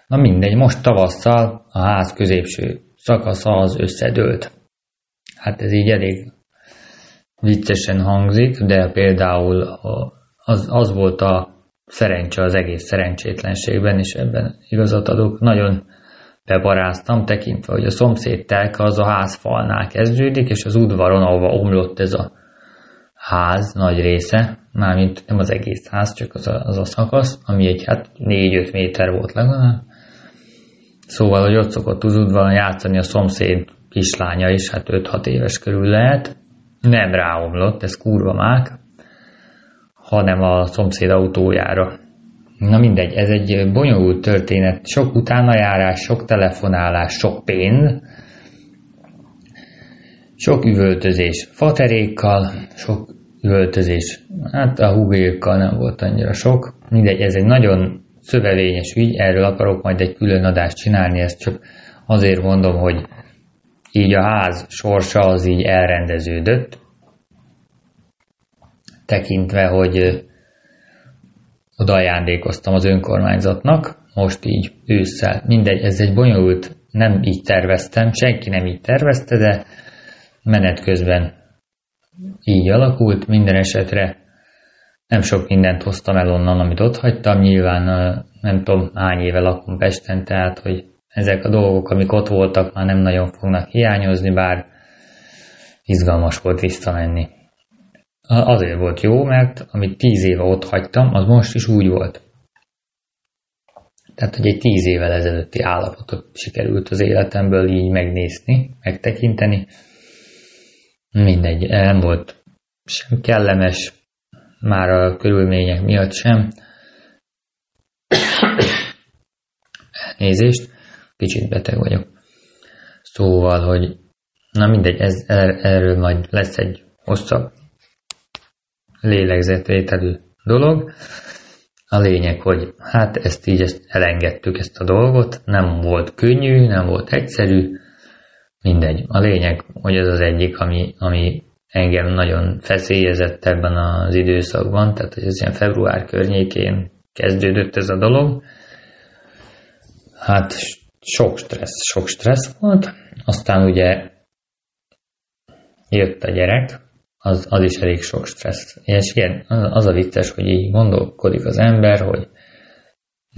Na mindegy, most tavasszal a ház középső szakasza az összedőlt. Hát ez így elég viccesen hangzik, de például az, az volt a szerencse az egész szerencsétlenségben, és ebben igazat adok. Nagyon bebaráztam, tekintve, hogy a szomszéd telke az a házfalnál kezdődik, és az udvaron, ahova omlott ez a ház nagy része, mármint nem az egész ház, csak az a, az a szakasz, ami egy hát 4-5 méter volt legalább. Szóval, hogy ott szokott az udvaron játszani a szomszéd kislánya is, hát 5-6 éves körül lehet. Nem ráomlott, ez kurva mák, hanem a szomszéd autójára. Na mindegy, ez egy bonyolult történet, sok utánajárás, sok telefonálás, sok pénz, sok üvöltözés faterékkal, sok üvöltözés, hát a húgékkal nem volt annyira sok. Mindegy, ez egy nagyon szövevényes ügy, erről akarok majd egy külön adást csinálni, ezt csak azért mondom, hogy így a ház sorsa az így elrendeződött, tekintve, hogy oda ajándékoztam az önkormányzatnak, most így ősszel. Mindegy, ez egy bonyolult, nem így terveztem, senki nem így tervezte, de menet közben így alakult. Minden esetre nem sok mindent hoztam el onnan, amit ott hagytam. Nyilván nem tudom hány éve lakom Pesten, tehát hogy ezek a dolgok, amik ott voltak, már nem nagyon fognak hiányozni, bár izgalmas volt visszamenni. Azért volt jó, mert amit tíz éve ott hagytam, az most is úgy volt. Tehát, hogy egy tíz évvel ezelőtti állapotot sikerült az életemből így megnézni, megtekinteni. Mindegy, nem volt sem kellemes, már a körülmények miatt sem. Nézést, kicsit beteg vagyok. Szóval, hogy na mindegy, ez, er, erről majd lesz egy hosszabb lélegzetvételű dolog. A lényeg, hogy hát ezt így ezt elengedtük ezt a dolgot, nem volt könnyű, nem volt egyszerű, mindegy. A lényeg, hogy ez az egyik, ami, ami engem nagyon feszélyezett ebben az időszakban, tehát hogy ez ilyen február környékén kezdődött ez a dolog. Hát sok stressz, sok stressz volt, aztán ugye jött a gyerek, az, az is elég sok stressz. És igen, az a vicces, hogy így gondolkodik az ember, hogy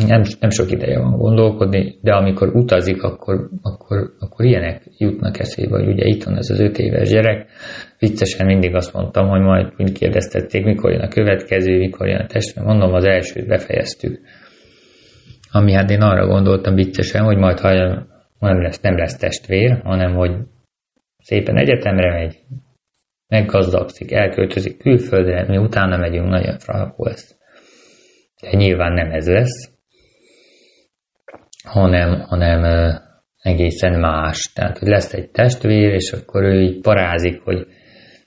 nem, nem sok ideje van gondolkodni, de amikor utazik, akkor, akkor, akkor ilyenek jutnak eszébe, hogy ugye itt van ez az öt éves gyerek. Viccesen mindig azt mondtam, hogy majd mind kérdeztették, mikor jön a következő, mikor jön a test, mert mondom, az elsőt befejeztük. Ami hát én arra gondoltam viccesen, hogy majd ha nem lesz, nem lesz testvér, hanem hogy szépen egyetemre megy, meggazdagszik, elköltözik külföldre, mi utána megyünk, nagyon frankó lesz. De nyilván nem ez lesz, hanem, hanem egészen más. Tehát, hogy lesz egy testvér, és akkor ő így parázik, hogy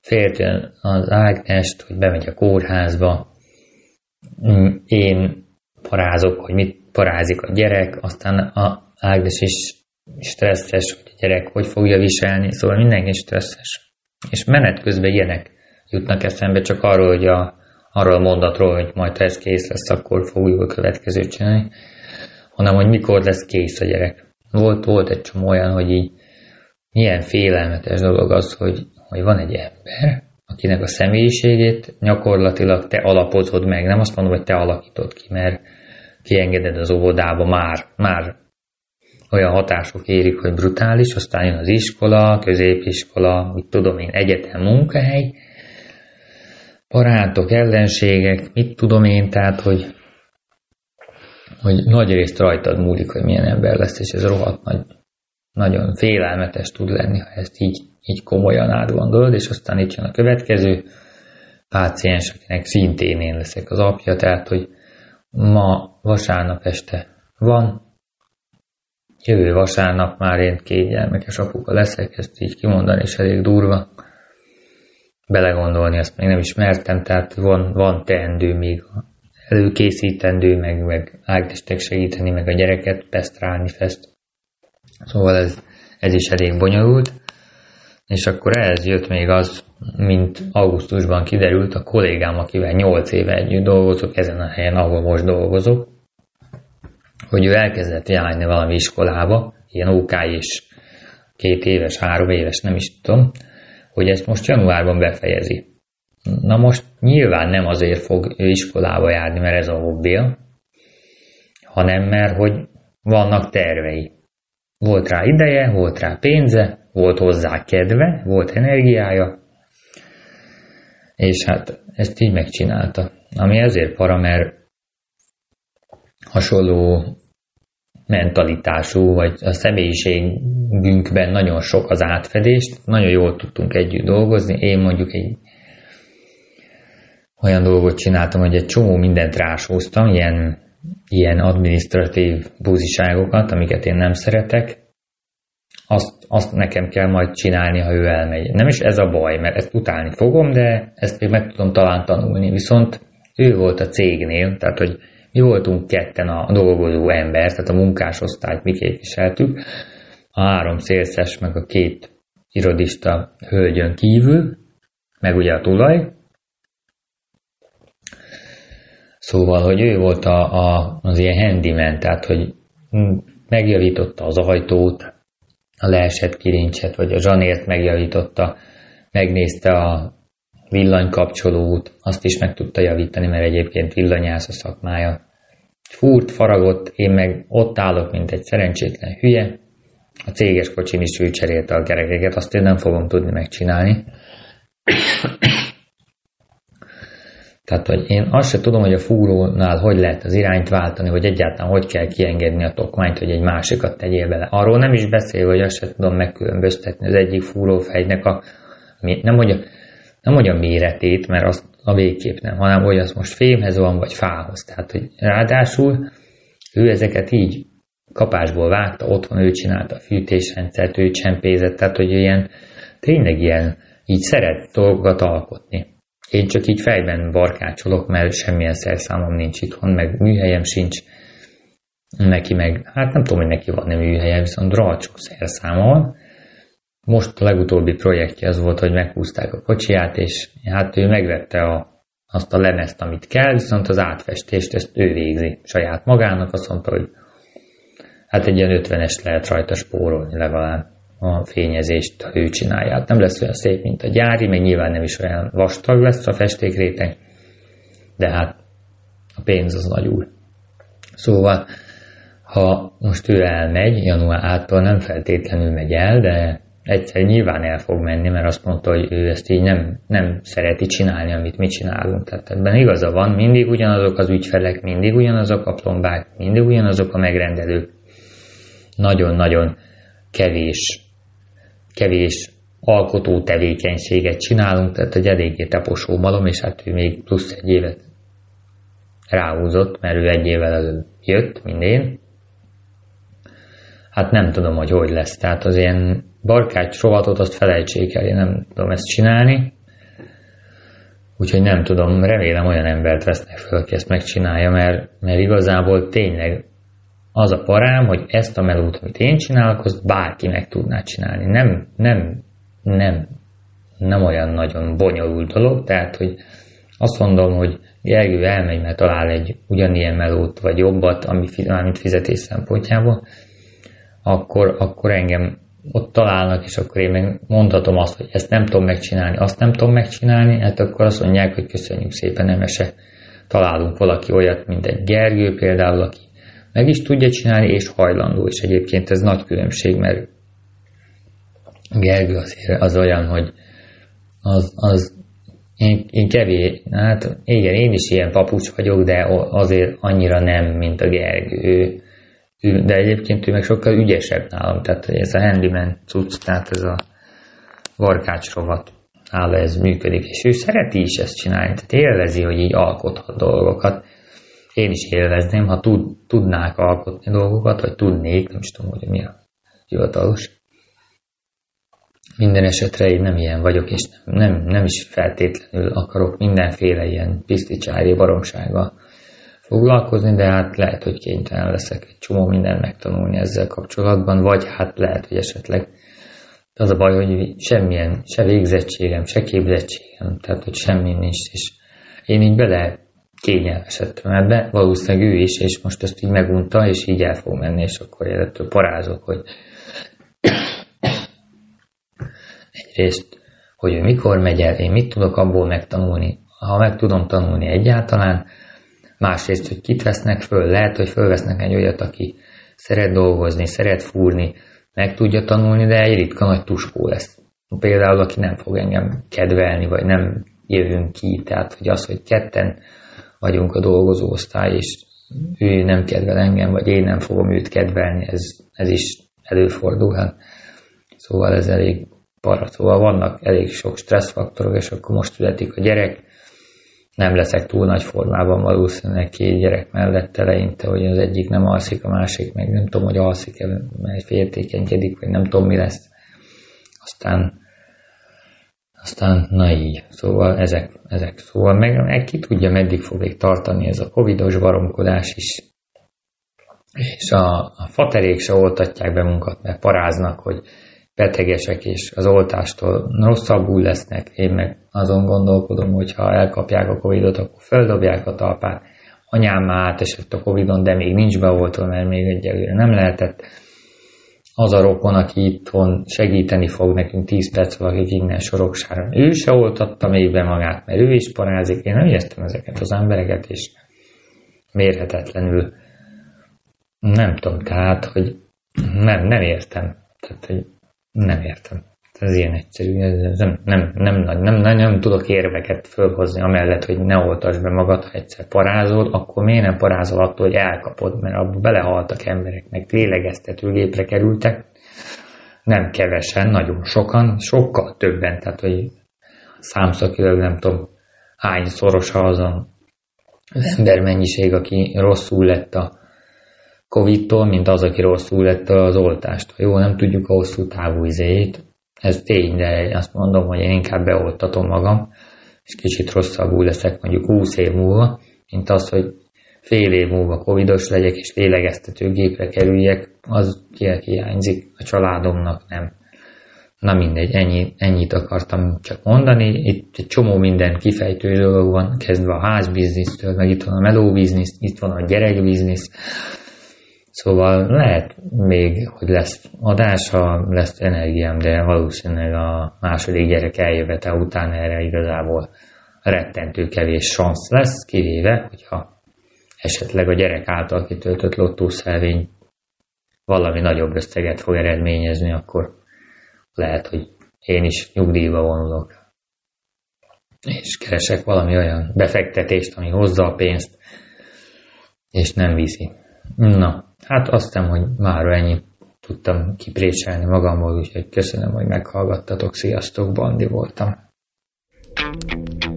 féltően az Ágnest, hogy bemegy a kórházba, mm, én parázok, hogy mit parázik a gyerek, aztán a Ágnes is stresszes, hogy a gyerek hogy fogja viselni, szóval mindenki stresszes. És menet közben ilyenek jutnak eszembe csak arról, hogy a, arról a mondatról, hogy majd ha ez kész lesz, akkor fogjuk a következőt csinálni, hanem hogy mikor lesz kész a gyerek. Volt, volt egy csomó olyan, hogy így milyen félelmetes dolog az, hogy, hogy van egy ember, akinek a személyiségét gyakorlatilag te alapozod meg. Nem azt mondom, hogy te alakítod ki, mert kiengeded az óvodába, már, már olyan hatások érik, hogy brutális, aztán jön az iskola, középiskola, úgy tudom én, egyetem, munkahely, barátok, ellenségek, mit tudom én, tehát, hogy, hogy nagy részt rajtad múlik, hogy milyen ember lesz, és ez rohadt nagy, nagyon félelmetes tud lenni, ha ezt így, így komolyan átgondolod, és aztán itt jön a következő páciens, akinek szintén én leszek az apja, tehát, hogy ma vasárnap este van, jövő vasárnap már én két gyermekes apuka leszek, ezt így kimondani is elég durva. Belegondolni azt még nem ismertem, tehát van, van teendő még előkészítendő, meg, meg Ágnestek segíteni, meg a gyereket pesztrálni fest. Szóval ez, ez is elég bonyolult. És akkor ehhez jött még az, mint augusztusban kiderült, a kollégám, akivel 8 éve együtt dolgozok, ezen a helyen, ahol most dolgozok, hogy ő elkezdett járni valami iskolába, ilyen OK és két éves, három éves, nem is tudom, hogy ezt most januárban befejezi. Na most nyilván nem azért fog ő iskolába járni, mert ez a hobbija, hanem mert hogy vannak tervei. Volt rá ideje, volt rá pénze, volt hozzá kedve, volt energiája, és hát ezt így megcsinálta. Ami ezért para, mert hasonló mentalitású, vagy a személyiségünkben nagyon sok az átfedést, nagyon jól tudtunk együtt dolgozni. Én mondjuk egy olyan dolgot csináltam, hogy egy csomó mindent rásóztam, ilyen, ilyen administratív búziságokat, amiket én nem szeretek, azt, azt nekem kell majd csinálni, ha ő elmegy. Nem is ez a baj, mert ezt utálni fogom, de ezt még meg tudom talán tanulni. Viszont ő volt a cégnél, tehát hogy mi voltunk ketten a dolgozó ember, tehát a munkásosztályt mi képviseltük, a három szélszes, meg a két irodista hölgyön kívül, meg ugye a tulaj. Szóval, hogy ő volt a, a, az ilyen handyman, tehát, hogy megjavította az ajtót, a leesett kirincset, vagy a zsanért megjavította, megnézte a villanykapcsolót, azt is meg tudta javítani, mert egyébként villanyász a szakmája. Fúrt, faragott, én meg ott állok, mint egy szerencsétlen hülye. A céges kocsim is ő cserélte a kerekeket, azt én nem fogom tudni megcsinálni. Tehát, hogy én azt sem tudom, hogy a fúrónál hogy lehet az irányt váltani, vagy egyáltalán hogy kell kiengedni a tokmányt, hogy egy másikat tegyél bele. Arról nem is beszél, hogy azt sem tudom megkülönböztetni az egyik fúrófejnek a, nem hogy a, nem hogy a méretét, mert azt a végképp nem, hanem hogy az most fémhez van, vagy fához. Tehát, hogy ráadásul ő ezeket így kapásból vágta, otthon ő csinálta a fűtésrendszert, ő csempézett, tehát, hogy ilyen, tényleg ilyen, így szeret dolgokat alkotni. Én csak így fejben barkácsolok, mert semmilyen szerszámom nincs itthon, meg műhelyem sincs. Neki meg, hát nem tudom, hogy neki van nem műhelye, viszont rohadt szerszáma van. Most a legutóbbi projektje az volt, hogy meghúzták a kocsiját, és hát ő megvette a, azt a lemezt, amit kell, viszont az átfestést ezt ő végzi saját magának, azt mondta, hogy hát egy ilyen 50-es lehet rajta spórolni legalább a fényezést, ő csinálja. Hát nem lesz olyan szép, mint a gyári, meg nyilván nem is olyan vastag lesz a festékréteg, de hát a pénz az nagy. Szóval, ha most ő elmegy, január által nem feltétlenül megy el, de egyszer nyilván el fog menni, mert azt mondta, hogy ő ezt így nem, nem szereti csinálni, amit mi csinálunk. Tehát ebben igaza van, mindig ugyanazok az ügyfelek, mindig ugyanazok a plombák, mindig ugyanazok a megrendelők. Nagyon-nagyon kevés kevés alkotó tevékenységet csinálunk, tehát egy eléggé taposó malom, és hát ő még plusz egy évet ráhúzott, mert ő egy évvel előbb jött, mint én. Hát nem tudom, hogy hogy lesz. Tehát az ilyen barkács rovatot azt felejtsék el, én nem tudom ezt csinálni. Úgyhogy nem tudom, remélem olyan embert vesznek fel, aki ezt megcsinálja, mert, mert igazából tényleg az a parám, hogy ezt a melót, amit én csinálok, azt bárki meg tudná csinálni. Nem, nem, nem, nem olyan nagyon bonyolult dolog, tehát, hogy azt mondom, hogy Gergő elmegy, mert talál egy ugyanilyen melót, vagy jobbat, ami, amit fizetés szempontjából, akkor, akkor engem ott találnak, és akkor én meg mondhatom azt, hogy ezt nem tudom megcsinálni, azt nem tudom megcsinálni, hát akkor azt mondják, hogy köszönjük szépen, nem se találunk valaki olyat, mint egy Gergő például, aki meg is tudja csinálni, és hajlandó, és egyébként ez nagy különbség, mert Gergő azért az olyan, hogy az, az én, én kevés, hát igen, én is ilyen papucs vagyok, de azért annyira nem, mint a Gergő. Ő, ő, de egyébként ő meg sokkal ügyesebb nálam, tehát ez a handyman cucc, tehát ez a varkács rovat nála ez működik, és ő szereti is ezt csinálni, tehát élvezi, hogy így alkothat dolgokat. Én is élvezném, ha tud, tudnák alkotni dolgokat, vagy tudnék, nem is tudom, hogy mi a hivatalos. Minden esetre én nem ilyen vagyok, és nem, nem is feltétlenül akarok mindenféle ilyen piszticsári baromsággal foglalkozni, de hát lehet, hogy kénytelen leszek egy csomó mindent megtanulni ezzel kapcsolatban, vagy hát lehet, hogy esetleg az a baj, hogy semmilyen, se végzettségem, se képzettségem, tehát hogy semmi nincs, és én így bele kényelmesedtem ebbe, valószínűleg ő is, és most ezt így megunta, és így el fog menni, és akkor ettől parázok, hogy egyrészt, hogy ő mikor megy el, én mit tudok abból megtanulni, ha meg tudom tanulni egyáltalán, másrészt, hogy kit vesznek föl, lehet, hogy fölvesznek egy olyat, aki szeret dolgozni, szeret fúrni, meg tudja tanulni, de egy ritka nagy tuskó lesz. Például, aki nem fog engem kedvelni, vagy nem jövünk ki, tehát hogy az, hogy ketten vagyunk a dolgozó osztály, és ő nem kedvel engem, vagy én nem fogom őt kedvelni, ez, ez is előfordulhat. Szóval ez elég para. Szóval vannak elég sok stresszfaktorok, és akkor most születik a gyerek, nem leszek túl nagy formában valószínűleg két gyerek mellett eleinte, hogy az egyik nem alszik, a másik meg nem tudom, hogy alszik-e, mert féltékenykedik, vagy nem tudom, mi lesz. Aztán, aztán na így. Szóval ezek, ezek. Szóval meg, meg ki tudja, meddig fog tartani ez a covidos baromkodás is. És a, a faterék se oltatják be munkat, mert paráznak, hogy betegesek és az oltástól rosszabbul lesznek. Én meg azon gondolkodom, hogy ha elkapják a Covidot, akkor földobják a talpát. Anyám már átesett a Covidon, de még nincs beoltva, mert még egyelőre nem lehetett. Az a rokon, aki itthon segíteni fog nekünk 10 perc valakik innen soroksáron. Ő se oltatta még be magát, mert ő is parázik. Én nem értem ezeket az embereket, és mérhetetlenül nem tudom, tehát, hogy nem, nem értem. Tehát, hogy nem értem. Ez ilyen egyszerű, ez nem, nem, nem, nem, nem, nem, nem tudok érveket fölhozni, amellett, hogy ne oltasd be magad, ha egyszer parázol, akkor miért nem parázol attól, hogy elkapod, mert abba belehaltak emberek, meg lélegeztetőgépre kerültek, nem kevesen, nagyon sokan, sokkal többen, tehát hogy számszakilag nem tudom hány szorosa az ember mennyiség, aki rosszul lett a Covid-tól, mint az, aki rosszul lett az oltástól. Jó, nem tudjuk a hosszú távú izéjét, ez tény, de azt mondom, hogy én inkább beoltatom magam, és kicsit rosszabbul leszek mondjuk 20 év múlva, mint az, hogy fél év múlva covidos legyek, és lélegeztetőgépre kerüljek, az hiányzik a családomnak, nem. Na mindegy, ennyi, ennyit akartam csak mondani. Itt egy csomó minden kifejtő dolog van, kezdve a házbiznisztől, meg itt van a melóbiznisz, itt van a gyerekbiznisz, Szóval lehet még, hogy lesz adása, lesz energiám, de valószínűleg a második gyerek eljövetel után erre igazából rettentő kevés szansz lesz, kivéve, hogyha esetleg a gyerek által kitöltött lottószelvény valami nagyobb összeget fog eredményezni, akkor lehet, hogy én is nyugdíjba vonulok, és keresek valami olyan befektetést, ami hozza a pénzt, és nem viszi. Na, Hát azt hiszem, hogy már ennyi tudtam kipréselni magamból, úgyhogy köszönöm, hogy meghallgattatok. Sziasztok, Bandi voltam. thank you